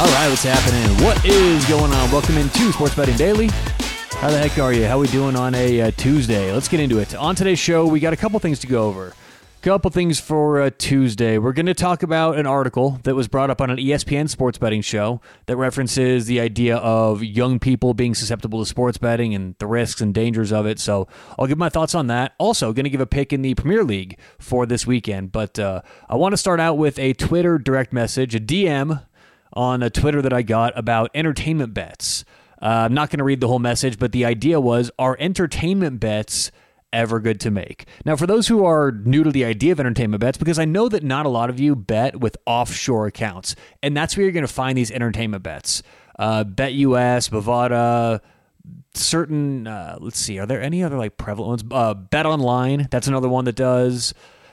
All right, what's happening? What is going on? Welcome into Sports Betting Daily. How the heck are you? How we doing on a uh, Tuesday? Let's get into it. On today's show, we got a couple things to go over. Couple things for uh, Tuesday. We're going to talk about an article that was brought up on an ESPN sports betting show that references the idea of young people being susceptible to sports betting and the risks and dangers of it. So I'll give my thoughts on that. Also, going to give a pick in the Premier League for this weekend. But uh, I want to start out with a Twitter direct message, a DM on a Twitter that I got about entertainment bets. Uh, I'm not going to read the whole message, but the idea was are entertainment bets ever good to make? Now, for those who are new to the idea of entertainment bets, because I know that not a lot of you bet with offshore accounts, and that's where you're going to find these entertainment bets. Uh, BetUS, Bovada, certain, uh, let's see, are there any other like prevalent ones? Uh, Bet Online, that's another one that does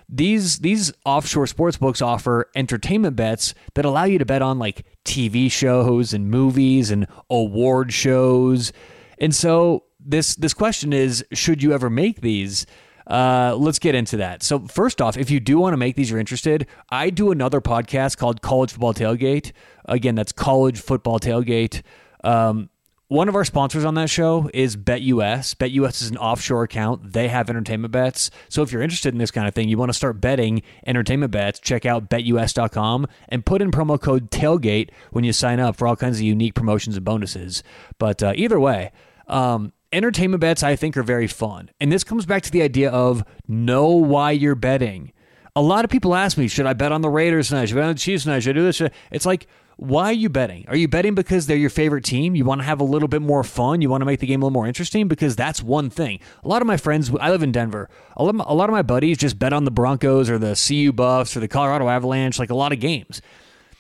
these these offshore sports books offer entertainment bets that allow you to bet on like TV shows and movies and award shows. And so this this question is should you ever make these? Uh, let's get into that. So first off, if you do want to make these, you're interested. I do another podcast called College Football Tailgate. Again, that's College Football Tailgate. Um, one of our sponsors on that show is BetUS. BetUS is an offshore account. They have entertainment bets. So if you're interested in this kind of thing, you want to start betting entertainment bets, check out betus.com and put in promo code tailgate when you sign up for all kinds of unique promotions and bonuses. But uh, either way, um, entertainment bets I think are very fun. And this comes back to the idea of know why you're betting. A lot of people ask me, should I bet on the Raiders tonight? Should I bet on the Chiefs tonight? Should I do this? It's like, why are you betting? Are you betting because they're your favorite team? You want to have a little bit more fun? You want to make the game a little more interesting? Because that's one thing. A lot of my friends, I live in Denver. A lot of my, lot of my buddies just bet on the Broncos or the CU Buffs or the Colorado Avalanche, like a lot of games.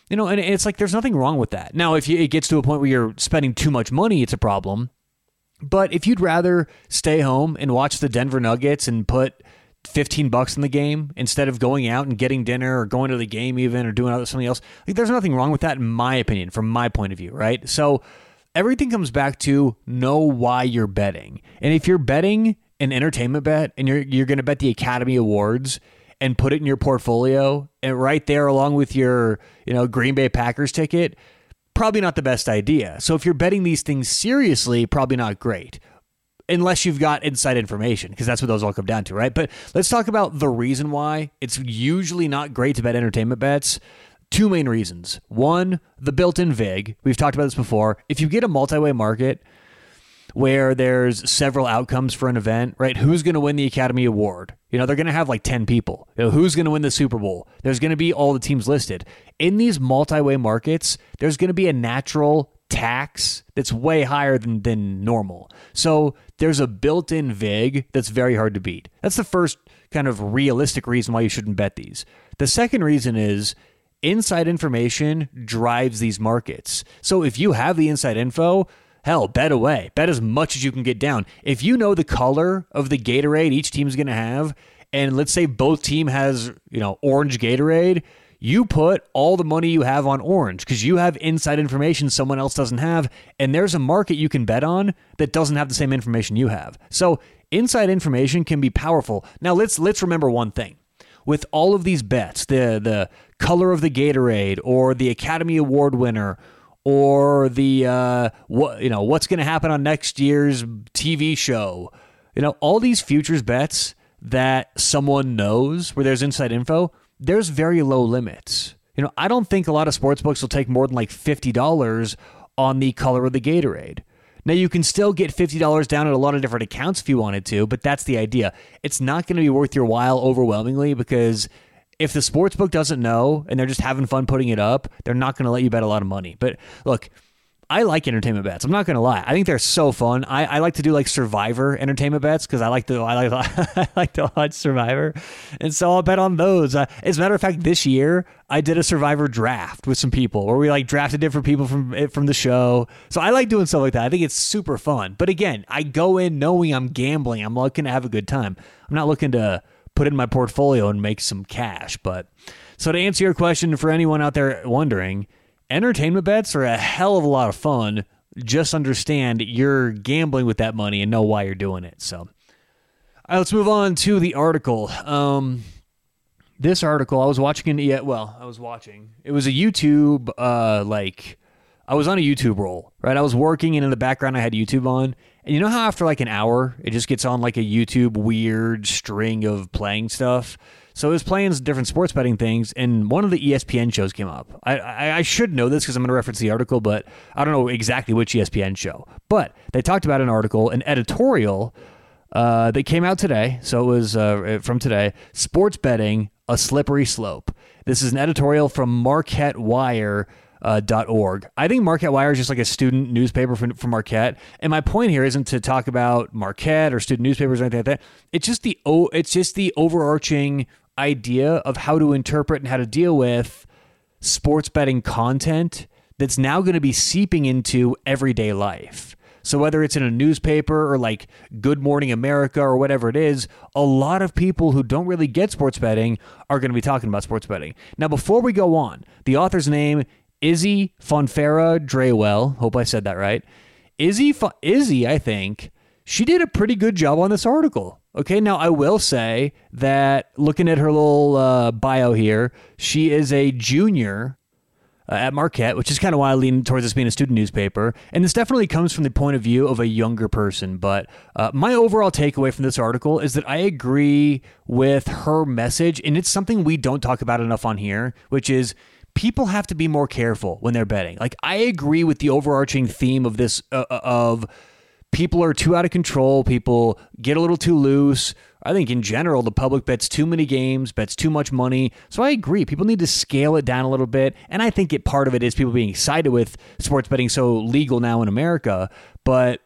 You know, and it's like there's nothing wrong with that. Now, if you, it gets to a point where you're spending too much money, it's a problem. But if you'd rather stay home and watch the Denver Nuggets and put 15 bucks in the game instead of going out and getting dinner or going to the game even or doing something else, like there's nothing wrong with that in my opinion, from my point of view, right? So everything comes back to know why you're betting. And if you're betting an entertainment bet and you're you're going to bet the Academy Awards and put it in your portfolio and right there along with your, you know, Green Bay Packers ticket, probably not the best idea. So if you're betting these things seriously, probably not great. Unless you've got inside information, because that's what those all come down to, right? But let's talk about the reason why it's usually not great to bet entertainment bets. Two main reasons. One, the built in VIG. We've talked about this before. If you get a multi way market, where there's several outcomes for an event, right? Who's going to win the Academy Award? You know, they're going to have like 10 people. You know, who's going to win the Super Bowl? There's going to be all the teams listed. In these multi way markets, there's going to be a natural tax that's way higher than, than normal. So there's a built in VIG that's very hard to beat. That's the first kind of realistic reason why you shouldn't bet these. The second reason is inside information drives these markets. So if you have the inside info, hell, bet away. Bet as much as you can get down. If you know the color of the Gatorade each team's going to have, and let's say both team has, you know, orange Gatorade, you put all the money you have on orange because you have inside information someone else doesn't have and there's a market you can bet on that doesn't have the same information you have. So, inside information can be powerful. Now, let's let's remember one thing. With all of these bets, the the color of the Gatorade or the Academy Award winner or the uh, what you know what's going to happen on next year's TV show. You know, all these futures bets that someone knows where there's inside info, there's very low limits. You know, I don't think a lot of sports books will take more than like $50 on the color of the Gatorade. Now, you can still get $50 down at a lot of different accounts if you wanted to, but that's the idea. It's not going to be worth your while overwhelmingly because if the sports book doesn't know and they're just having fun putting it up, they're not going to let you bet a lot of money. But look, I like entertainment bets. I'm not going to lie. I think they're so fun. I, I like to do like Survivor entertainment bets because I like to I like I like to watch Survivor, and so I'll bet on those. Uh, as a matter of fact, this year I did a Survivor draft with some people where we like drafted different people from eh, from the show. So I like doing stuff like that. I think it's super fun. But again, I go in knowing I'm gambling. I'm looking to have a good time. I'm not looking to put in my portfolio and make some cash. But so to answer your question, for anyone out there wondering entertainment bets are a hell of a lot of fun. Just understand you're gambling with that money and know why you're doing it. So, all right, let's move on to the article. Um, this article, I was watching it. yeah, well, I was watching. It was a YouTube uh, like I was on a YouTube roll, right? I was working and in the background I had YouTube on. And you know how after like an hour, it just gets on like a YouTube weird string of playing stuff? So it was playing different sports betting things, and one of the ESPN shows came up. I, I, I should know this because I'm going to reference the article, but I don't know exactly which ESPN show. But they talked about an article, an editorial uh, that came out today. So it was uh, from today Sports Betting, a Slippery Slope. This is an editorial from Marquette Wire uh, .org. I think Marquette Wire is just like a student newspaper for Marquette. And my point here isn't to talk about Marquette or student newspapers or anything like that. It's just the it's just the overarching idea of how to interpret and how to deal with sports betting content that's now going to be seeping into everyday life. So whether it's in a newspaper or like Good Morning America or whatever it is, a lot of people who don't really get sports betting are going to be talking about sports betting. Now, before we go on, the author's name Izzy Fonfara Draywell. Hope I said that right. Izzy, Izzy, I think she did a pretty good job on this article. Okay, now I will say that looking at her little uh, bio here, she is a junior uh, at Marquette, which is kind of why I lean towards this being a student newspaper. And this definitely comes from the point of view of a younger person. But uh, my overall takeaway from this article is that I agree with her message, and it's something we don't talk about enough on here, which is people have to be more careful when they're betting. Like I agree with the overarching theme of this uh, uh, of people are too out of control, people get a little too loose. I think in general the public bets too many games, bets too much money. So I agree, people need to scale it down a little bit, and I think it part of it is people being excited with sports betting so legal now in America, but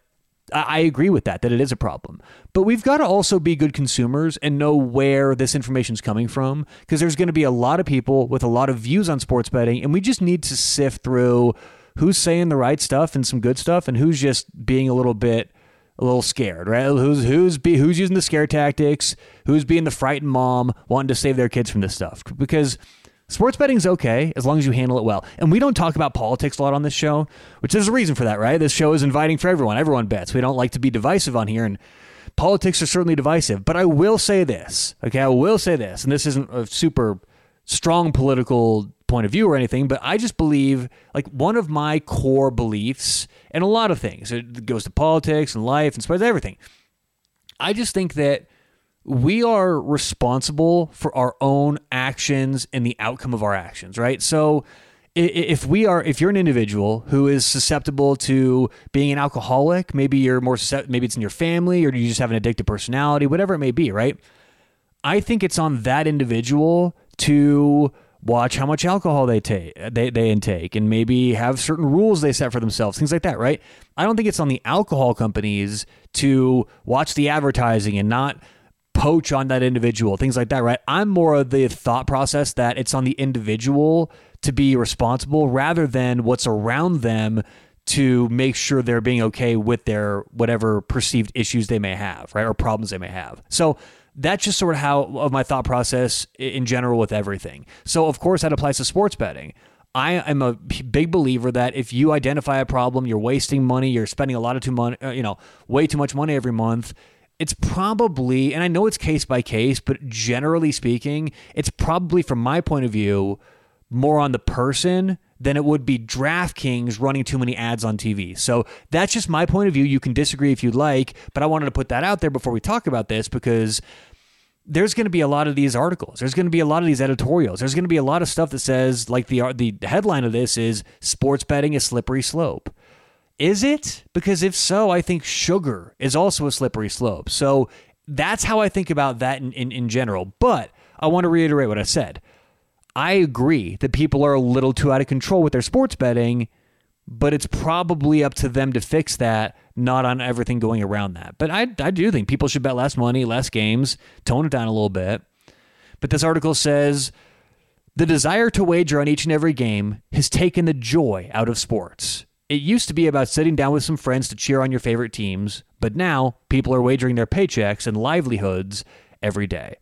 I agree with that, that it is a problem. But we've got to also be good consumers and know where this information is coming from because there's going to be a lot of people with a lot of views on sports betting, and we just need to sift through who's saying the right stuff and some good stuff and who's just being a little bit a little scared, right? Who's who's be who's using the scare tactics, who's being the frightened mom wanting to save their kids from this stuff because Sports betting's okay as long as you handle it well. And we don't talk about politics a lot on this show, which is a reason for that, right? This show is inviting for everyone. Everyone bets. We don't like to be divisive on here, and politics are certainly divisive. But I will say this, okay? I will say this, and this isn't a super strong political point of view or anything, but I just believe, like, one of my core beliefs, and a lot of things, it goes to politics and life and sports, everything. I just think that we are responsible for our own actions and the outcome of our actions, right? So if we are if you're an individual who is susceptible to being an alcoholic, maybe you're more maybe it's in your family or you just have an addictive personality, whatever it may be, right? I think it's on that individual to watch how much alcohol they take they, they intake and maybe have certain rules they set for themselves things like that right i don't think it's on the alcohol companies to watch the advertising and not poach on that individual, things like that, right? I'm more of the thought process that it's on the individual to be responsible rather than what's around them to make sure they're being okay with their whatever perceived issues they may have, right? Or problems they may have. So that's just sort of how of my thought process in general with everything. So of course that applies to sports betting. I am a big believer that if you identify a problem, you're wasting money, you're spending a lot of too money, uh, you know, way too much money every month, it's probably, and I know it's case by case, but generally speaking, it's probably from my point of view more on the person than it would be DraftKings running too many ads on TV. So that's just my point of view. You can disagree if you'd like, but I wanted to put that out there before we talk about this because there's going to be a lot of these articles. There's going to be a lot of these editorials. There's going to be a lot of stuff that says like the the headline of this is sports betting a slippery slope. Is it? Because if so, I think sugar is also a slippery slope. So that's how I think about that in, in, in general. But I want to reiterate what I said. I agree that people are a little too out of control with their sports betting, but it's probably up to them to fix that, not on everything going around that. But I, I do think people should bet less money, less games, tone it down a little bit. But this article says the desire to wager on each and every game has taken the joy out of sports. It used to be about sitting down with some friends to cheer on your favorite teams, but now people are wagering their paychecks and livelihoods every day.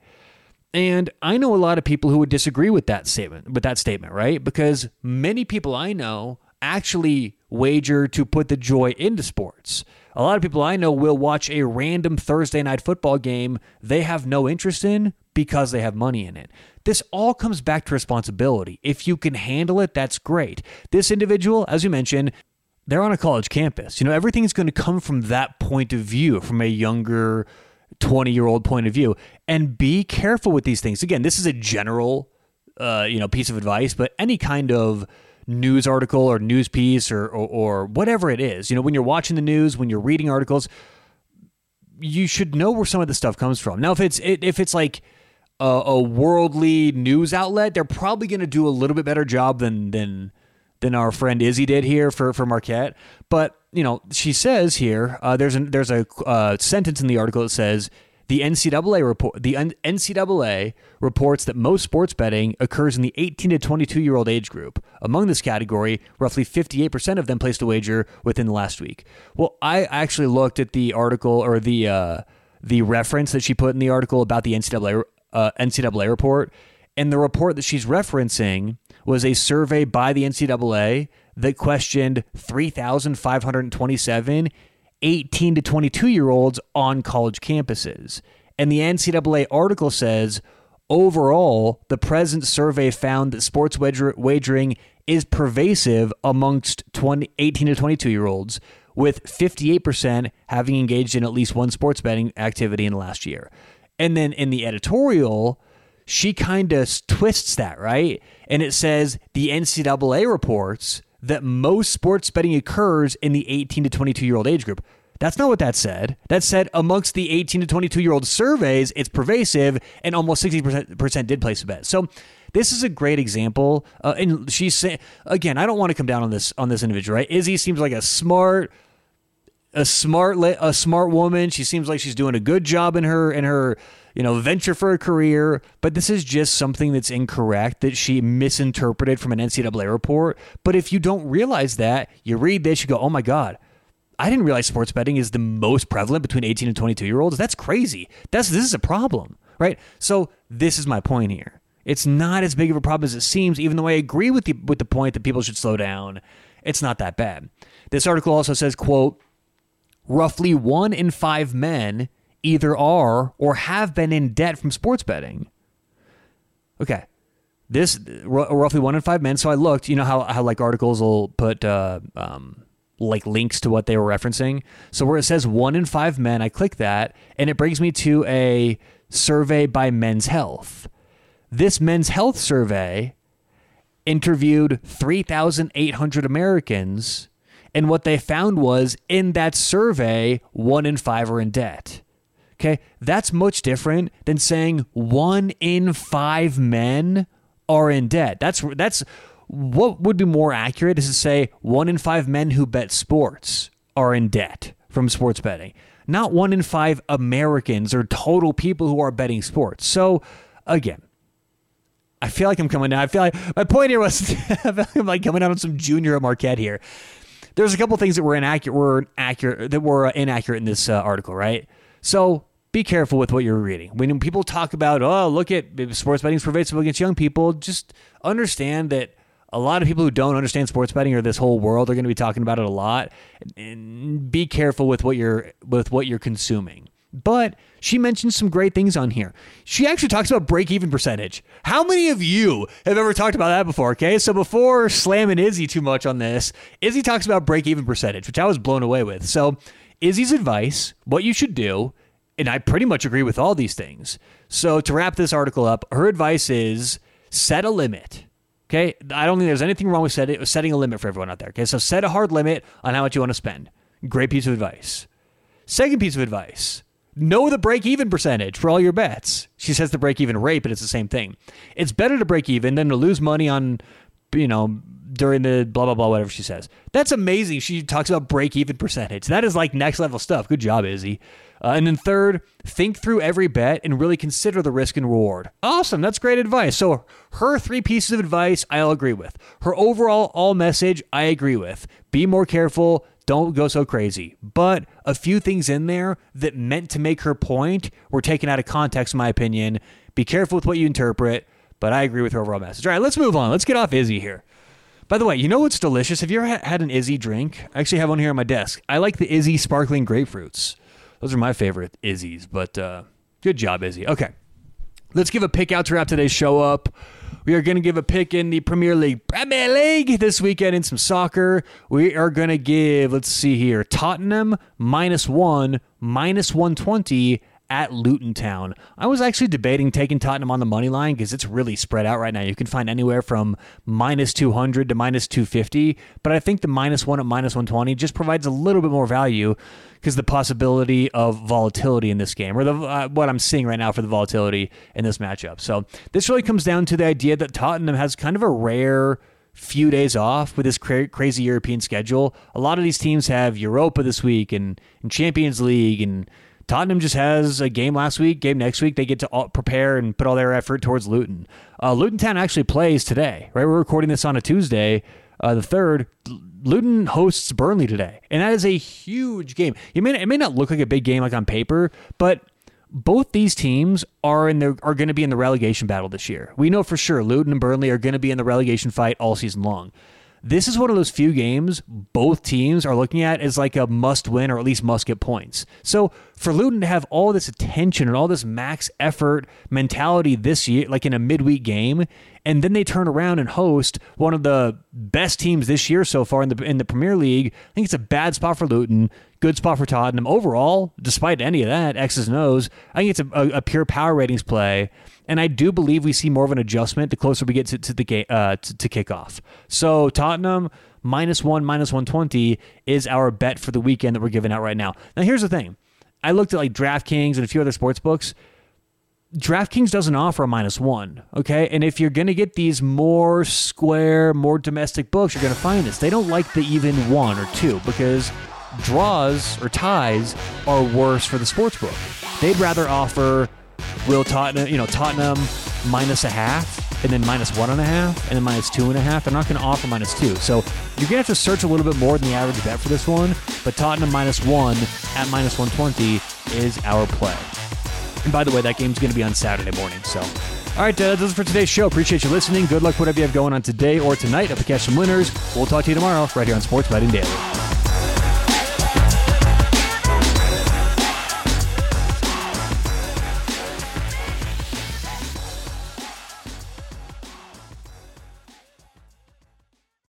And I know a lot of people who would disagree with that statement, with that statement, right? Because many people I know actually wager to put the joy into sports. A lot of people I know will watch a random Thursday night football game they have no interest in because they have money in it. This all comes back to responsibility. If you can handle it, that's great. This individual, as you mentioned, they're on a college campus. You know, everything's going to come from that point of view, from a younger 20 year old point of view. And be careful with these things. Again, this is a general, uh, you know, piece of advice, but any kind of news article or news piece or, or, or whatever it is, you know, when you're watching the news, when you're reading articles, you should know where some of the stuff comes from. Now, if it's if it's like a, a worldly news outlet, they're probably going to do a little bit better job than than than our friend Izzy did here for for Marquette. But you know, she says here uh, there's a, there's a uh, sentence in the article that says the NCAA report the NCAA reports that most sports betting occurs in the 18 to 22 year old age group. Among this category, roughly 58% of them placed a wager within the last week. Well, I actually looked at the article or the uh, the reference that she put in the article about the NCAA uh, NCAA report, and the report that she's referencing was a survey by the NCAA that questioned 3,527 18 to 22 year olds on college campuses. And the NCAA article says overall, the present survey found that sports wagering is pervasive amongst 20, 18 to 22 year olds, with 58% having engaged in at least one sports betting activity in the last year. And then in the editorial, she kind of twists that, right? And it says the NCAA reports that most sports betting occurs in the 18 to 22 year old age group. That's not what that said. That said, amongst the 18 to 22 year old surveys, it's pervasive, and almost 60% did place a bet. So this is a great example. Uh, and she's saying again, I don't want to come down on this on this individual, right? Izzy seems like a smart, a smart, a smart woman. She seems like she's doing a good job in her in her you know, venture for a career, but this is just something that's incorrect that she misinterpreted from an NCAA report. But if you don't realize that, you read this, you go, oh my God, I didn't realize sports betting is the most prevalent between 18 and 22 year olds. That's crazy. That's this is a problem, right? So this is my point here. It's not as big of a problem as it seems, even though I agree with the with the point that people should slow down. It's not that bad. This article also says, quote, roughly one in five men either are or have been in debt from sports betting. Okay. This r- roughly one in five men. So I looked, you know how, how like articles will put uh, um, like links to what they were referencing. So where it says one in five men, I click that and it brings me to a survey by Men's Health. This Men's Health survey interviewed 3,800 Americans. And what they found was in that survey, one in five are in debt. Okay, that's much different than saying one in five men are in debt. That's that's what would be more accurate is to say one in five men who bet sports are in debt from sports betting, not one in five Americans or total people who are betting sports. So again, I feel like I'm coming down. I feel like my point here was I'm like coming out on some junior at Marquette here. There's a couple things that were inaccurate, were accurate that were inaccurate in this uh, article, right? So be careful with what you're reading. When people talk about, oh, look at sports betting is pervasive against young people, just understand that a lot of people who don't understand sports betting or this whole world are going to be talking about it a lot. And be careful with what you're with what you're consuming. But she mentions some great things on here. She actually talks about break even percentage. How many of you have ever talked about that before? Okay, so before slamming Izzy too much on this, Izzy talks about break even percentage, which I was blown away with. So, Izzy's advice, what you should do and I pretty much agree with all these things. So to wrap this article up, her advice is set a limit. Okay, I don't think there's anything wrong with set setting a limit for everyone out there. Okay, so set a hard limit on how much you want to spend. Great piece of advice. Second piece of advice: know the break-even percentage for all your bets. She says the break-even rate, but it's the same thing. It's better to break even than to lose money on, you know, during the blah blah blah whatever she says. That's amazing. She talks about break-even percentage. That is like next level stuff. Good job, Izzy. Uh, and then third, think through every bet and really consider the risk and reward. Awesome. That's great advice. So, her three pieces of advice, I'll agree with. Her overall all message, I agree with. Be more careful. Don't go so crazy. But a few things in there that meant to make her point were taken out of context, in my opinion. Be careful with what you interpret, but I agree with her overall message. All right, let's move on. Let's get off Izzy here. By the way, you know what's delicious? Have you ever had an IZZE drink? I actually have one here on my desk. I like the IZZE sparkling grapefruits. Those are my favorite IZZE's, but uh, good job, Izzy. Okay. Let's give a pick out to wrap today's show up. We are going to give a pick in the Premier League, Premier League this weekend in some soccer. We are going to give, let's see here, Tottenham minus one, minus 120 at Luton Town. I was actually debating taking Tottenham on the money line because it's really spread out right now. You can find anywhere from minus 200 to minus 250, but I think the minus one at minus 120 just provides a little bit more value because the possibility of volatility in this game, or the uh, what I'm seeing right now for the volatility in this matchup. So this really comes down to the idea that Tottenham has kind of a rare few days off with this cra- crazy European schedule. A lot of these teams have Europa this week and, and Champions League and Tottenham just has a game last week, game next week. They get to prepare and put all their effort towards Luton. Uh, Luton Town actually plays today, right? We're recording this on a Tuesday, uh, the third. Luton hosts Burnley today, and that is a huge game. You may it may not look like a big game like on paper, but both these teams are in the are going to be in the relegation battle this year. We know for sure Luton and Burnley are going to be in the relegation fight all season long this is one of those few games both teams are looking at as like a must win or at least must get points. So for Luton to have all this attention and all this max effort mentality this year, like in a midweek game, and then they turn around and host one of the best teams this year so far in the in the Premier League, I think it's a bad spot for Luton. Good spot for Tottenham overall. Despite any of that, X's and O's, I think it's a, a, a pure power ratings play and I do believe we see more of an adjustment the closer we get to, to the game uh, to, to kickoff. So Tottenham minus one, minus one twenty is our bet for the weekend that we're giving out right now. Now here's the thing: I looked at like DraftKings and a few other sports books. DraftKings doesn't offer a minus one, okay? And if you're going to get these more square, more domestic books, you're going to find this. They don't like the even one or two because draws or ties are worse for the sports book. They'd rather offer Will Tottenham, you know, Tottenham minus a half and then minus one and a half and then minus two and a half. They're not going to offer minus two. So you're going to have to search a little bit more than the average bet for this one. But Tottenham minus one at minus 120 is our play. And by the way, that game's going to be on Saturday morning. So, all right, uh, this is for today's show. Appreciate you listening. Good luck, whatever you have going on today or tonight. Up to catch some winners. We'll talk to you tomorrow right here on Sports Betting Daily.